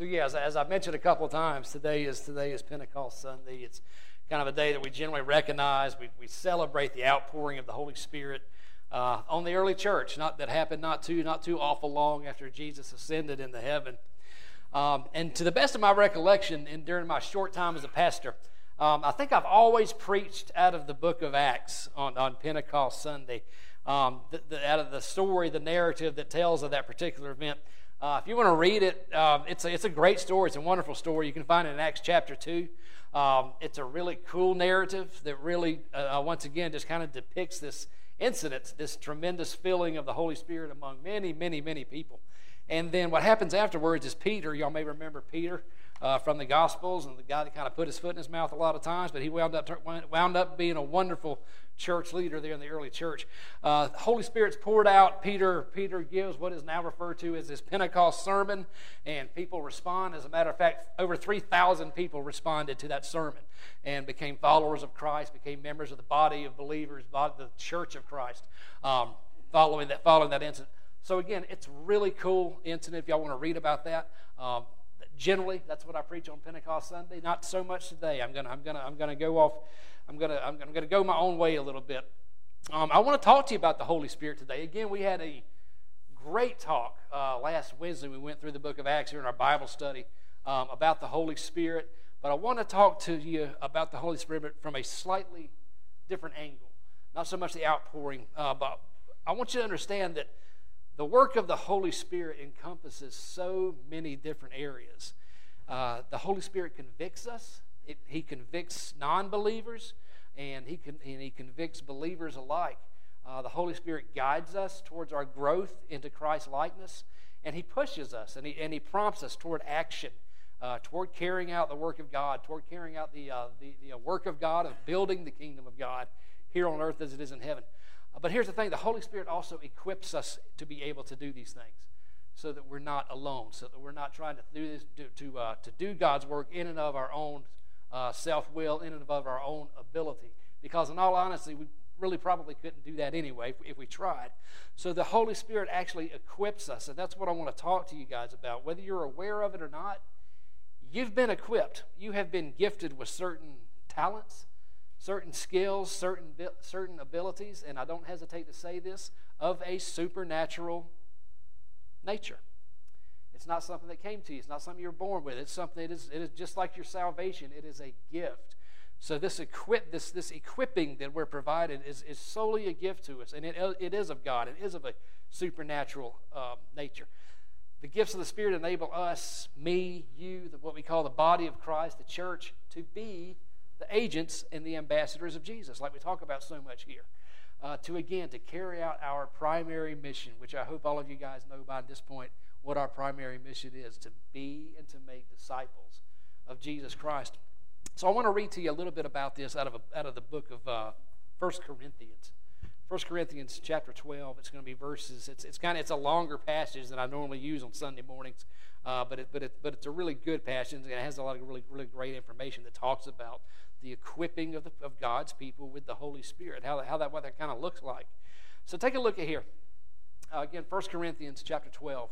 So yeah, as, as I mentioned a couple of times, today is today is Pentecost Sunday. It's kind of a day that we generally recognize. We, we celebrate the outpouring of the Holy Spirit uh, on the early church. Not that happened not too not too awful long after Jesus ascended into heaven. Um, and to the best of my recollection, and during my short time as a pastor, um, I think I've always preached out of the book of Acts on, on Pentecost Sunday, um, the, the, out of the story, the narrative that tells of that particular event. Uh, if you want to read it, uh, it's, a, it's a great story. It's a wonderful story. You can find it in Acts chapter 2. Um, it's a really cool narrative that really, uh, uh, once again, just kind of depicts this incident, this tremendous filling of the Holy Spirit among many, many, many people. And then what happens afterwards is Peter, y'all may remember Peter uh, from the Gospels, and the guy that kind of put his foot in his mouth a lot of times, but he wound up, wound up being a wonderful church leader there in the early church. Uh, Holy Spirit's poured out. Peter, Peter gives what is now referred to as his Pentecost sermon, and people respond. As a matter of fact, over 3,000 people responded to that sermon and became followers of Christ, became members of the body of believers, the church of Christ, um, following that, following that incident. So again, it's really cool incident. If y'all want to read about that, um, generally that's what I preach on Pentecost Sunday. Not so much today. I'm gonna I'm gonna I'm gonna go off I'm to I'm going to go my own way a little bit. Um, I want to talk to you about the Holy Spirit today. Again, we had a great talk uh, last Wednesday. We went through the book of Acts here in our Bible study um, about the Holy Spirit. But I want to talk to you about the Holy Spirit from a slightly different angle. Not so much the outpouring, uh, but I want you to understand that the work of the Holy Spirit encompasses so many different areas. Uh, the Holy Spirit convicts us, it, he convicts non believers and he, and he convicts believers alike. Uh, the Holy Spirit guides us towards our growth into Christ likeness, and He pushes us and He, and he prompts us toward action, uh, toward carrying out the work of God, toward carrying out the, uh, the, the, work of God of building the kingdom of God here on earth as it is in heaven. But here's the thing the Holy Spirit also equips us to be able to do these things so that we're not alone, so that we're not trying to do this to, to, uh, to do God's work in and of our own uh, self will in and of our own ability. Because, in all honesty, we really probably couldn't do that anyway if, if we tried. So, the Holy Spirit actually equips us, and that's what I want to talk to you guys about. Whether you're aware of it or not, you've been equipped. You have been gifted with certain talents, certain skills, certain, certain abilities, and I don't hesitate to say this, of a supernatural nature. It's not something that came to you. It's not something you're born with. It's something it is, it is just like your salvation. It is a gift. So this equip this this equipping that we're provided is, is solely a gift to us, and it, it is of God. It is of a supernatural um, nature. The gifts of the Spirit enable us, me, you, the, what we call the body of Christ, the church, to be the agents and the ambassadors of Jesus, like we talk about so much here. Uh, to again to carry out our primary mission, which I hope all of you guys know by this point what our primary mission is to be and to make disciples of Jesus Christ. So I want to read to you a little bit about this out of, a, out of the book of uh, 1 Corinthians. 1 Corinthians chapter 12, it's going to be verses, it's, it's kind of, it's a longer passage than I normally use on Sunday mornings, uh, but, it, but, it, but it's a really good passage, and it has a lot of really, really great information that talks about the equipping of, the, of God's people with the Holy Spirit, how, how that, what that kind of looks like. So take a look at here. Uh, again, 1 Corinthians chapter 12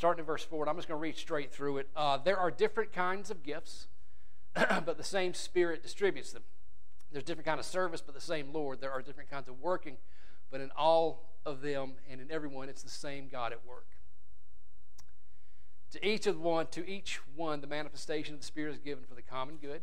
starting in verse 4, I'm just going to read straight through it. Uh, there are different kinds of gifts, but the same Spirit distributes them. There's different kind of service, but the same Lord. There are different kinds of working, but in all of them and in everyone, it's the same God at work. To each of one, to each one, the manifestation of the Spirit is given for the common good.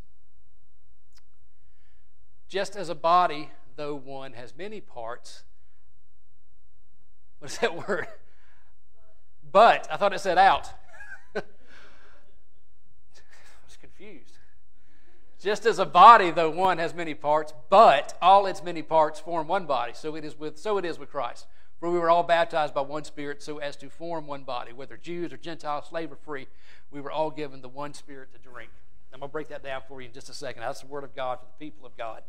Just as a body, though one has many parts, what is that word? But, I thought it said out. I was confused. Just as a body, though one has many parts, but all its many parts form one body. So it is with, so it is with Christ. For we were all baptized by one Spirit so as to form one body, whether Jews or Gentiles, slave or free. We were all given the one Spirit to drink. I'm going to break that down for you in just a second. That's the Word of God for the people of God.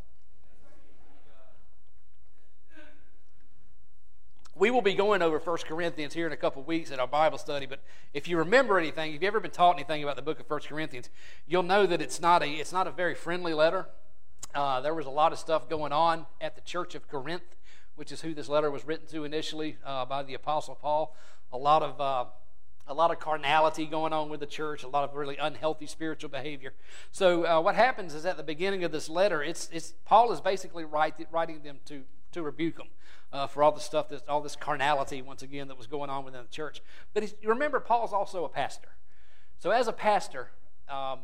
We will be going over 1 Corinthians here in a couple weeks in our Bible study, but if you remember anything, if you've ever been taught anything about the book of 1 Corinthians, you'll know that it's not a, it's not a very friendly letter. Uh, there was a lot of stuff going on at the church of Corinth, which is who this letter was written to initially uh, by the Apostle Paul. A lot of uh, a lot of carnality going on with the church, a lot of really unhealthy spiritual behavior. So uh, what happens is at the beginning of this letter, it's, it's Paul is basically write, writing them to to rebuke them uh, for all the stuff that all this carnality once again that was going on within the church. But remember, Paul's also a pastor. So as a pastor, um,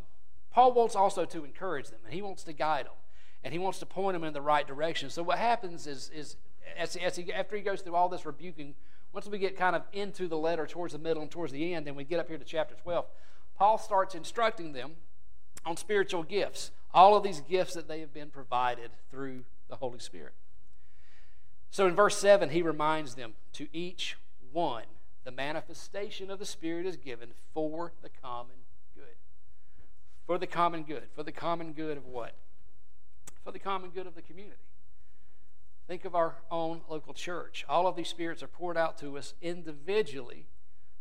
Paul wants also to encourage them, and he wants to guide them, and he wants to point them in the right direction. So what happens is, is as, as he, after he goes through all this rebuking once we get kind of into the letter towards the middle and towards the end, and we get up here to chapter 12, Paul starts instructing them on spiritual gifts, all of these gifts that they have been provided through the Holy Spirit. So in verse 7, he reminds them to each one, the manifestation of the Spirit is given for the common good. For the common good. For the common good of what? For the common good of the community. Think of our own local church. All of these spirits are poured out to us individually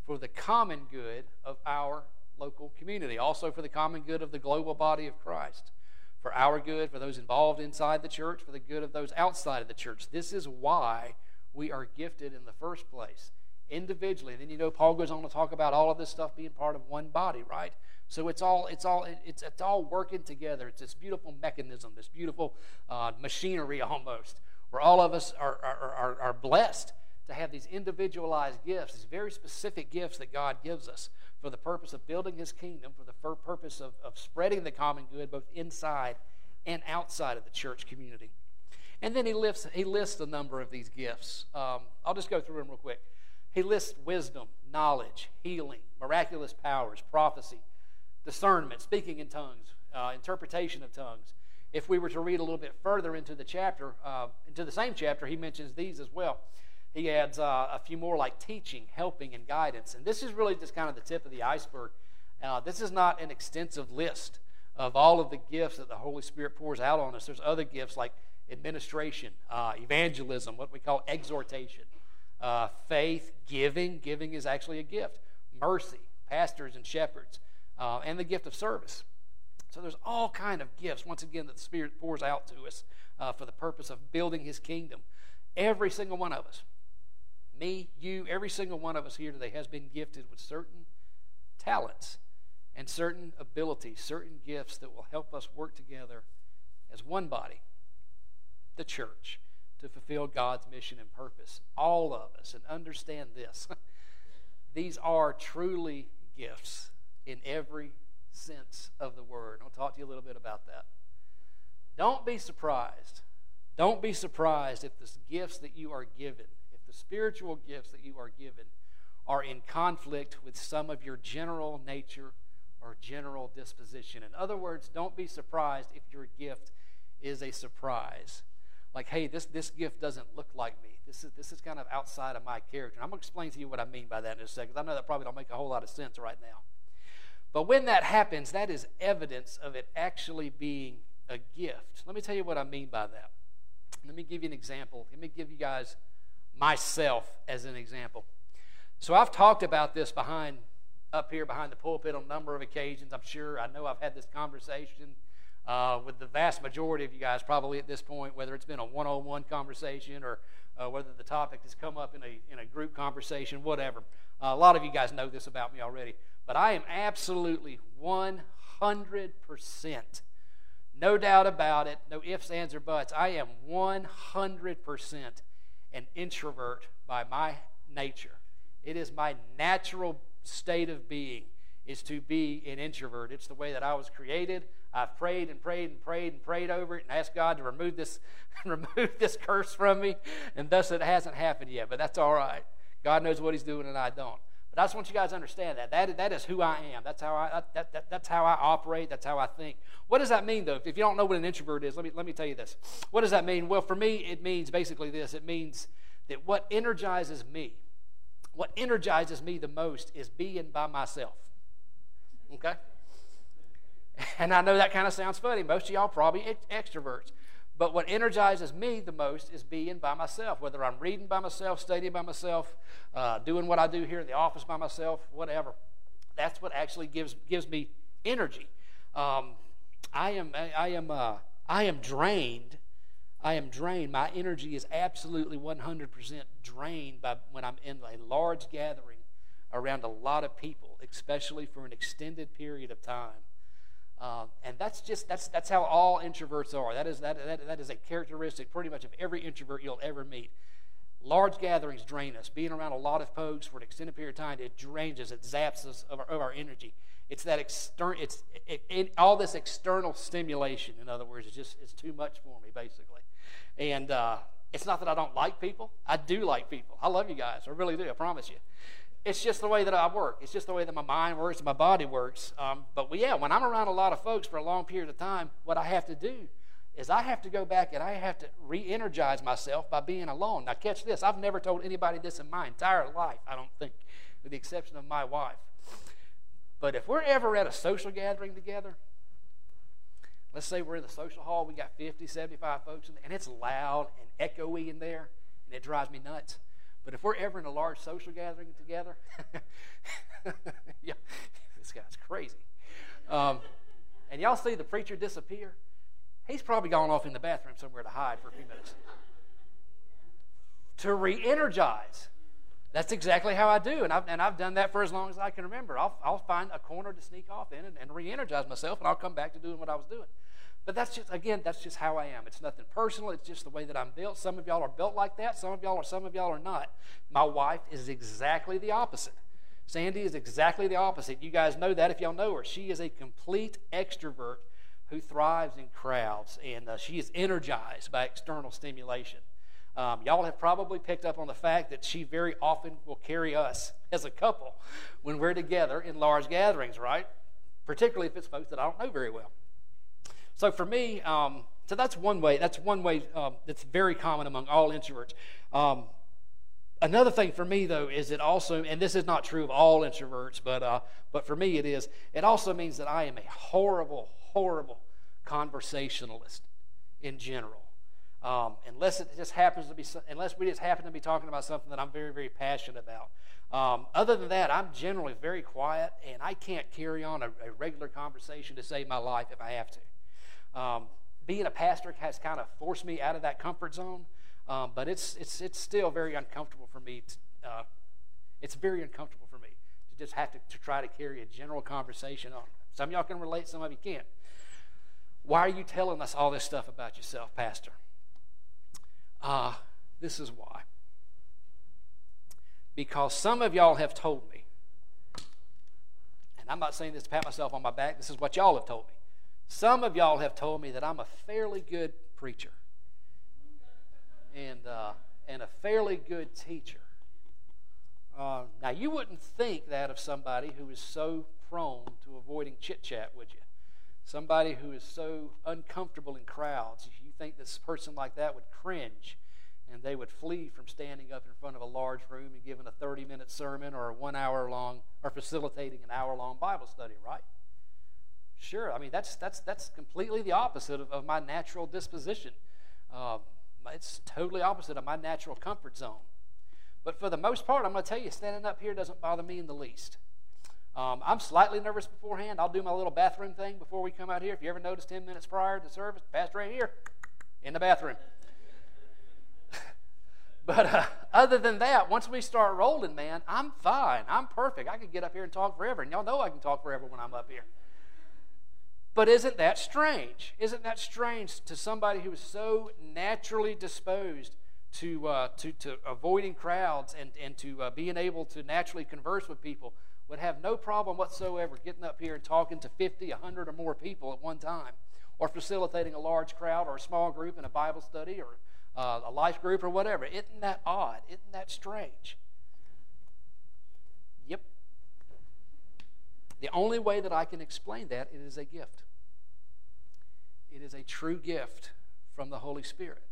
for the common good of our local community, also for the common good of the global body of Christ, for our good, for those involved inside the church, for the good of those outside of the church. This is why we are gifted in the first place, individually. And then you know Paul goes on to talk about all of this stuff being part of one body, right? So it's all it's all it's it's all working together. It's this beautiful mechanism, this beautiful uh, machinery almost where all of us are, are, are, are blessed to have these individualized gifts, these very specific gifts that God gives us for the purpose of building His kingdom, for the purpose of, of spreading the common good both inside and outside of the church community. And then he lists, he lists a number of these gifts. Um, I'll just go through them real quick. He lists wisdom, knowledge, healing, miraculous powers, prophecy, discernment, speaking in tongues, uh, interpretation of tongues, if we were to read a little bit further into the chapter, uh, into the same chapter, he mentions these as well. He adds uh, a few more like teaching, helping, and guidance. And this is really just kind of the tip of the iceberg. Uh, this is not an extensive list of all of the gifts that the Holy Spirit pours out on us. There's other gifts like administration, uh, evangelism, what we call exhortation, uh, faith, giving. Giving is actually a gift, mercy, pastors and shepherds, uh, and the gift of service. So there's all kind of gifts, once again, that the Spirit pours out to us uh, for the purpose of building His kingdom. Every single one of us, me, you, every single one of us here today has been gifted with certain talents and certain abilities, certain gifts that will help us work together as one body, the church, to fulfill God's mission and purpose. All of us, and understand this these are truly gifts in every sense of the word. I'll talk to you a little bit about that. Don't be surprised. Don't be surprised if the gifts that you are given, spiritual gifts that you are given are in conflict with some of your general nature or general disposition. In other words, don't be surprised if your gift is a surprise. Like, hey, this, this gift doesn't look like me. This is, this is kind of outside of my character. I'm going to explain to you what I mean by that in a second. I know that probably don't make a whole lot of sense right now. But when that happens, that is evidence of it actually being a gift. Let me tell you what I mean by that. Let me give you an example. Let me give you guys myself as an example. So I've talked about this behind up here behind the pulpit on a number of occasions. I'm sure I know I've had this conversation uh, with the vast majority of you guys probably at this point, whether it's been a one-on-one conversation or uh, whether the topic has come up in a in a group conversation, whatever. Uh, a lot of you guys know this about me already. But I am absolutely 100%, no doubt about it, no ifs, ands, or buts. I am 100% an introvert by my nature. It is my natural state of being is to be an introvert. It's the way that I was created. I've prayed and prayed and prayed and prayed over it and asked God to remove this, remove this curse from me, and thus it hasn't happened yet. But that's all right. God knows what He's doing, and I don't. But I just want you guys to understand that. That, that is who I am. That's how I, that, that, that's how I operate. That's how I think. What does that mean, though? If you don't know what an introvert is, let me, let me tell you this. What does that mean? Well, for me, it means basically this it means that what energizes me, what energizes me the most is being by myself. Okay? And I know that kind of sounds funny. Most of y'all probably ex- extroverts. But what energizes me the most is being by myself, whether I'm reading by myself, studying by myself, uh, doing what I do here in the office by myself, whatever. That's what actually gives, gives me energy. Um, I am, I, am, uh, I am drained. I am drained. My energy is absolutely 100% drained by when I'm in a large gathering around a lot of people, especially for an extended period of time. Uh, and that's just that's that's how all introverts are. That is that, that that is a characteristic pretty much of every introvert you'll ever meet. Large gatherings drain us. Being around a lot of folks for an extended period of time, it drains us. It zaps us of our, of our energy. It's that external. It's it, it, all this external stimulation. In other words, it's just it's too much for me, basically. And uh, it's not that I don't like people. I do like people. I love you guys. I really do. I promise you it's just the way that I work. It's just the way that my mind works my body works. Um, but yeah, when I'm around a lot of folks for a long period of time, what I have to do is I have to go back and I have to re-energize myself by being alone. Now, catch this: I've never told anybody this in my entire life. I don't think, with the exception of my wife. But if we're ever at a social gathering together, let's say we're in the social hall, we got 50, 75 folks, in there, and it's loud and echoey in there, and it drives me nuts. But if we're ever in a large social gathering together, yeah, this guy's crazy. Um, and y'all see the preacher disappear, he's probably gone off in the bathroom somewhere to hide for a few minutes. To re energize. That's exactly how I do. And I've, and I've done that for as long as I can remember. I'll, I'll find a corner to sneak off in and, and re energize myself, and I'll come back to doing what I was doing. But that's just, again, that's just how I am. It's nothing personal. It's just the way that I'm built. Some of y'all are built like that. Some of y'all are, some of y'all are not. My wife is exactly the opposite. Sandy is exactly the opposite. You guys know that if y'all know her. She is a complete extrovert who thrives in crowds, and uh, she is energized by external stimulation. Um, y'all have probably picked up on the fact that she very often will carry us as a couple when we're together in large gatherings, right? Particularly if it's folks that I don't know very well. So for me, um, so that's one way. That's one way um, that's very common among all introverts. Um, another thing for me though is it also, and this is not true of all introverts, but uh, but for me it is. It also means that I am a horrible, horrible conversationalist in general. Um, unless it just happens to be, unless we just happen to be talking about something that I'm very, very passionate about. Um, other than that, I'm generally very quiet, and I can't carry on a, a regular conversation to save my life if I have to. Um, being a pastor has kind of forced me out of that comfort zone, um, but it's, it's, it's still very uncomfortable for me. To, uh, it's very uncomfortable for me to just have to, to try to carry a general conversation on. Some of y'all can relate, some of you can't. Why are you telling us all this stuff about yourself, Pastor? Uh, this is why. Because some of y'all have told me, and I'm not saying this to pat myself on my back, this is what y'all have told me. Some of y'all have told me that I'm a fairly good preacher and, uh, and a fairly good teacher. Uh, now, you wouldn't think that of somebody who is so prone to avoiding chit chat, would you? Somebody who is so uncomfortable in crowds. You think this person like that would cringe and they would flee from standing up in front of a large room and giving a 30 minute sermon or a one hour long or facilitating an hour long Bible study, right? Sure, I mean, that's, that's, that's completely the opposite of, of my natural disposition. Uh, it's totally opposite of my natural comfort zone. But for the most part, I'm going to tell you, standing up here doesn't bother me in the least. Um, I'm slightly nervous beforehand. I'll do my little bathroom thing before we come out here. If you ever notice 10 minutes prior to service, pastor right here in the bathroom. but uh, other than that, once we start rolling, man, I'm fine. I'm perfect. I could get up here and talk forever. And y'all know I can talk forever when I'm up here. But isn't that strange? Isn't that strange to somebody who is so naturally disposed to, uh, to, to avoiding crowds and, and to uh, being able to naturally converse with people would have no problem whatsoever getting up here and talking to 50, 100, or more people at one time, or facilitating a large crowd or a small group in a Bible study or uh, a life group or whatever. Isn't that odd? Isn't that strange? Yep. The only way that I can explain that it is a gift. It is a true gift from the Holy Spirit.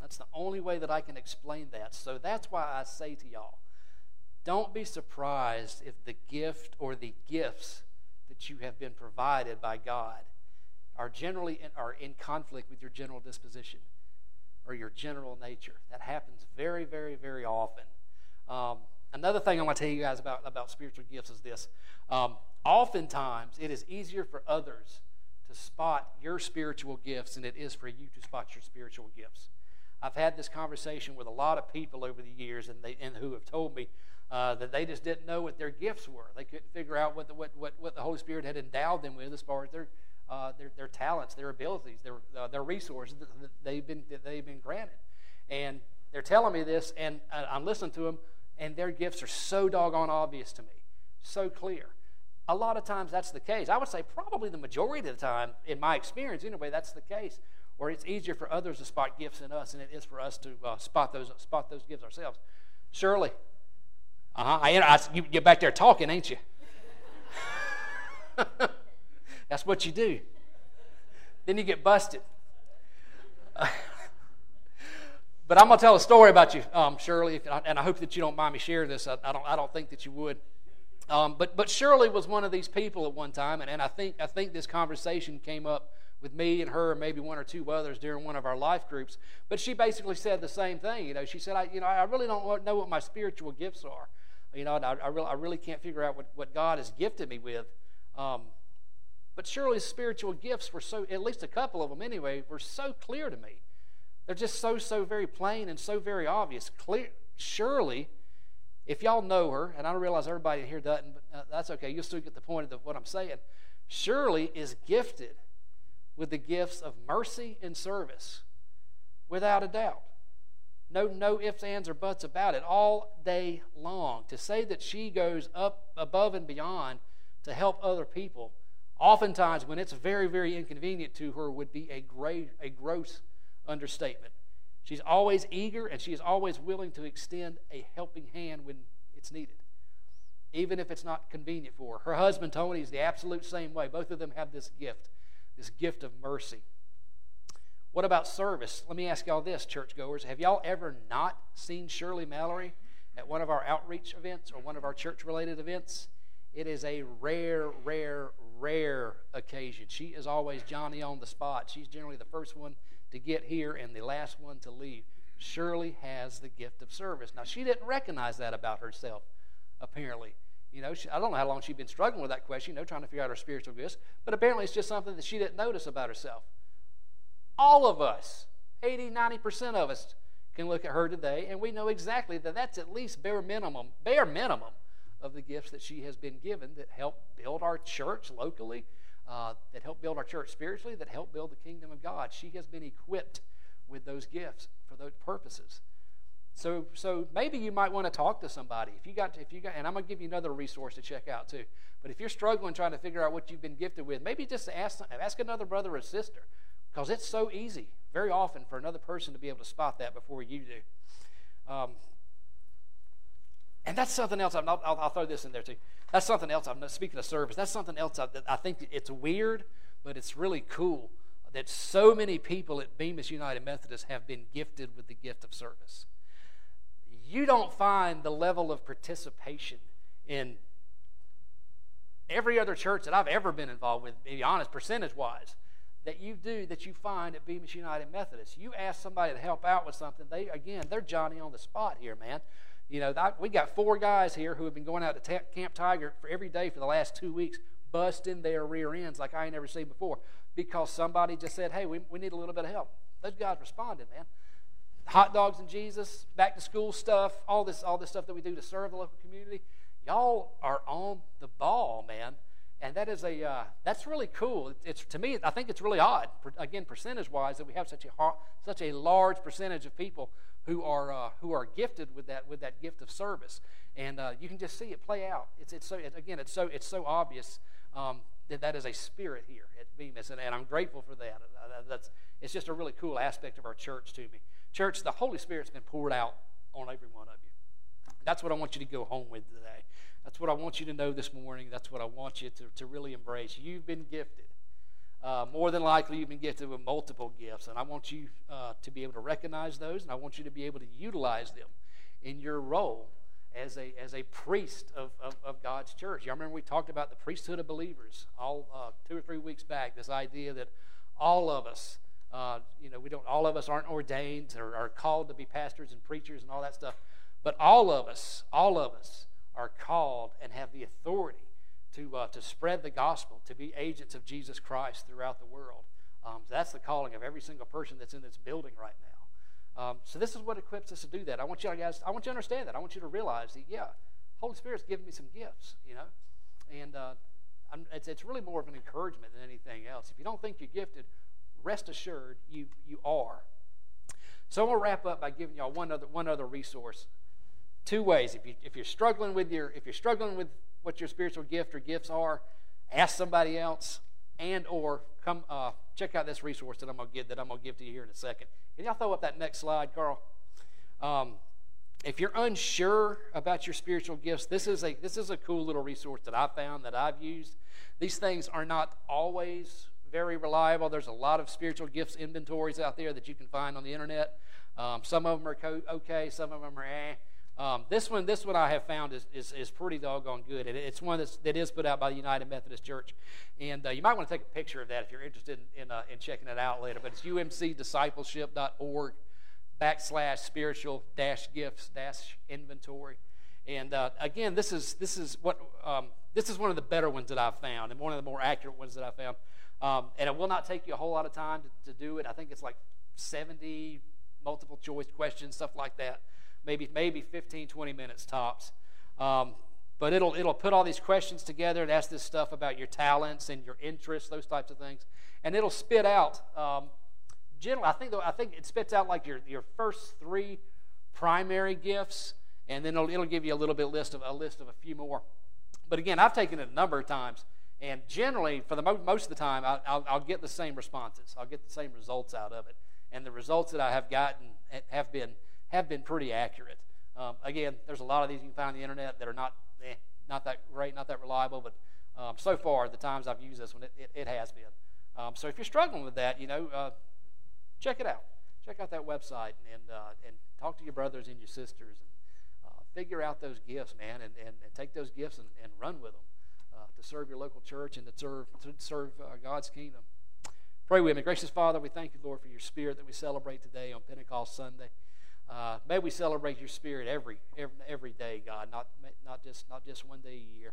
That's the only way that I can explain that. So that's why I say to y'all don't be surprised if the gift or the gifts that you have been provided by God are generally in, are in conflict with your general disposition or your general nature. That happens very, very, very often. Um, another thing I want to tell you guys about, about spiritual gifts is this. Um, oftentimes, it is easier for others spot your spiritual gifts than it is for you to spot your spiritual gifts. I've had this conversation with a lot of people over the years, and they and who have told me uh, that they just didn't know what their gifts were. They couldn't figure out what the, what, what, what the Holy Spirit had endowed them with as far as their uh, their, their talents, their abilities, their, uh, their resources that they've, been, that they've been granted. And they're telling me this, and I'm listening to them, and their gifts are so doggone obvious to me, so clear. A lot of times that's the case. I would say probably the majority of the time, in my experience anyway, that's the case. Where it's easier for others to spot gifts in us than it is for us to uh, spot those spot those gifts ourselves. Shirley, uh huh. I, I, you, you're back there talking, ain't you? That's what you do. Then you get busted. but I'm going to tell a story about you, um, Shirley, and I hope that you don't mind me sharing this. I, I don't, I don't think that you would. Um, but, but Shirley was one of these people at one time, and, and I, think, I think this conversation came up with me and her and maybe one or two others during one of our life groups. But she basically said the same thing. You know, she said, I, you know, I really don't know what my spiritual gifts are. You know, I, I, really, I really can't figure out what, what God has gifted me with. Um, but Shirley's spiritual gifts were so, at least a couple of them anyway, were so clear to me. They're just so, so very plain and so very obvious. Clear, surely, if y'all know her, and I don't realize everybody here doesn't, but uh, that's okay. You'll still get the point of what I'm saying. Shirley is gifted with the gifts of mercy and service, without a doubt. No, no ifs, ands, or buts about it. All day long. To say that she goes up above and beyond to help other people oftentimes when it's very, very inconvenient to her, would be a, great, a gross understatement. She's always eager and she is always willing to extend a helping hand when it's needed, even if it's not convenient for her. Her husband, Tony, is the absolute same way. Both of them have this gift, this gift of mercy. What about service? Let me ask y'all this, churchgoers. Have y'all ever not seen Shirley Mallory at one of our outreach events or one of our church related events? It is a rare, rare, rare occasion. She is always Johnny on the spot. She's generally the first one to get here and the last one to leave. Shirley has the gift of service. Now, she didn't recognize that about herself, apparently. You know, she, I don't know how long she'd been struggling with that question, you know, trying to figure out her spiritual gifts, but apparently it's just something that she didn't notice about herself. All of us, 80, 90% of us, can look at her today, and we know exactly that that's at least bare minimum, bare minimum of the gifts that she has been given that help build our church locally, uh, that help build our church spiritually, that help build the kingdom of God. She has been equipped with those gifts for those purposes. So, so maybe you might want to talk to somebody. If you got, if you got, and I'm to give you another resource to check out too. But if you're struggling trying to figure out what you've been gifted with, maybe just ask, ask another brother or sister, because it's so easy very often for another person to be able to spot that before you do. Um, and that's something else. I'll, I'll, I'll, throw this in there too. That's something else. I'm speaking of service. That's something else I, I think it's weird, but it's really cool that so many people at Bemiss United Methodist have been gifted with the gift of service. You don't find the level of participation in every other church that I've ever been involved with, to be honest, percentage wise, that you do that you find at Bemiss United Methodist. You ask somebody to help out with something, they again, they're Johnny on the spot here, man. You know, we got four guys here who have been going out to Camp Tiger for every day for the last two weeks, busting their rear ends like I ain't never seen before because somebody just said, hey, we, we need a little bit of help. Those guys responded, man. Hot dogs and Jesus, back to school stuff, all this, all this stuff that we do to serve the local community. Y'all are on the ball, man and that is a uh, that's really cool. It's to me, I think it's really odd. Again, percentage wise, that we have such a such a large percentage of people who are uh, who are gifted with that with that gift of service, and uh, you can just see it play out. It's it's so it, again, it's so it's so obvious um, that that is a spirit here at Bemiss, and, and I'm grateful for that. Uh, that's it's just a really cool aspect of our church to me. Church, the Holy Spirit's been poured out on every one of you. That's what I want you to go home with today. That's what I want you to know this morning. That's what I want you to, to really embrace. You've been gifted. Uh, more than likely, you've been gifted with multiple gifts, and I want you uh, to be able to recognize those, and I want you to be able to utilize them in your role as a, as a priest of, of, of God's church. Y'all remember we talked about the priesthood of believers all uh, two or three weeks back. This idea that all of us, uh, you know, we don't, all of us aren't ordained or are called to be pastors and preachers and all that stuff, but all of us, all of us are called and have the authority to, uh, to spread the gospel, to be agents of Jesus Christ throughout the world. Um, that's the calling of every single person that's in this building right now. Um, so this is what equips us to do that. I want you guys, I want you to understand that. I want you to realize that, yeah, Holy Spirit's given me some gifts, you know, and uh, it's, it's really more of an encouragement than anything else. If you don't think you're gifted, rest assured you you are. So I'm gonna wrap up by giving y'all one other one other resource. Two ways. If you if you're struggling with your if you're struggling with what your spiritual gift or gifts are, ask somebody else, and or come uh, check out this resource that I'm gonna give that I'm gonna give to you here in a second. Can y'all throw up that next slide, Carl? Um, if you're unsure about your spiritual gifts, this is a this is a cool little resource that I found that I've used. These things are not always very reliable. There's a lot of spiritual gifts inventories out there that you can find on the internet. Um, some of them are co- okay, some of them are eh. Um, this one, this one I have found is, is, is pretty doggone good. It, it's one that's, that is put out by the United Methodist Church, and uh, you might want to take a picture of that if you're interested in, in, uh, in checking it out later. But it's umcdiscipleship.org backslash spiritual dash gifts dash inventory. And uh, again, this is this is what um, this is one of the better ones that I've found, and one of the more accurate ones that I've found. Um, and it will not take you a whole lot of time to, to do it. I think it's like 70 multiple choice questions, stuff like that maybe maybe 15, 20 minutes tops. Um, but it'll it'll put all these questions together and ask this stuff about your talents and your interests, those types of things, and it'll spit out. Um, generally, I think I think it spits out like your your first three primary gifts, and then it'll, it'll give you a little bit list of a list of a few more. But again, I've taken it a number of times, and generally, for the mo- most of the time, I'll, I'll, I'll get the same responses. I'll get the same results out of it, and the results that I have gotten have been have been pretty accurate. Um, again, there's a lot of these you can find on the internet that are not eh, not that great, not that reliable, but um, so far, the times I've used this one, it, it, it has been. Um, so if you're struggling with that, you know, uh, check it out. Check out that website and and, uh, and talk to your brothers and your sisters and uh, figure out those gifts, man, and, and, and take those gifts and, and run with them uh, to serve your local church and to serve to serve uh, God's kingdom. Pray with me, gracious Father. We thank you, Lord, for your Spirit that we celebrate today on Pentecost Sunday. Uh, may we celebrate your spirit every, every, every day, God, not, not, just, not just one day a year.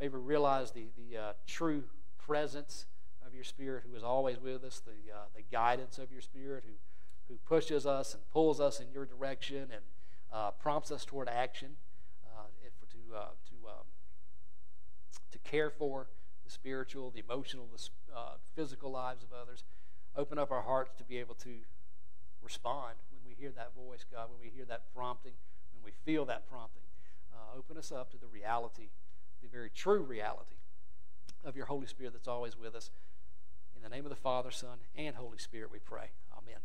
May we realize the, the uh, true presence of your spirit who is always with us, the, uh, the guidance of your spirit who, who pushes us and pulls us in your direction and uh, prompts us toward action uh, to, uh, to, um, to care for the spiritual, the emotional, the physical lives of others. Open up our hearts to be able to respond hear that voice, God, when we hear that prompting, when we feel that prompting, uh, open us up to the reality, the very true reality of your Holy Spirit that's always with us. In the name of the Father, Son, and Holy Spirit, we pray. Amen.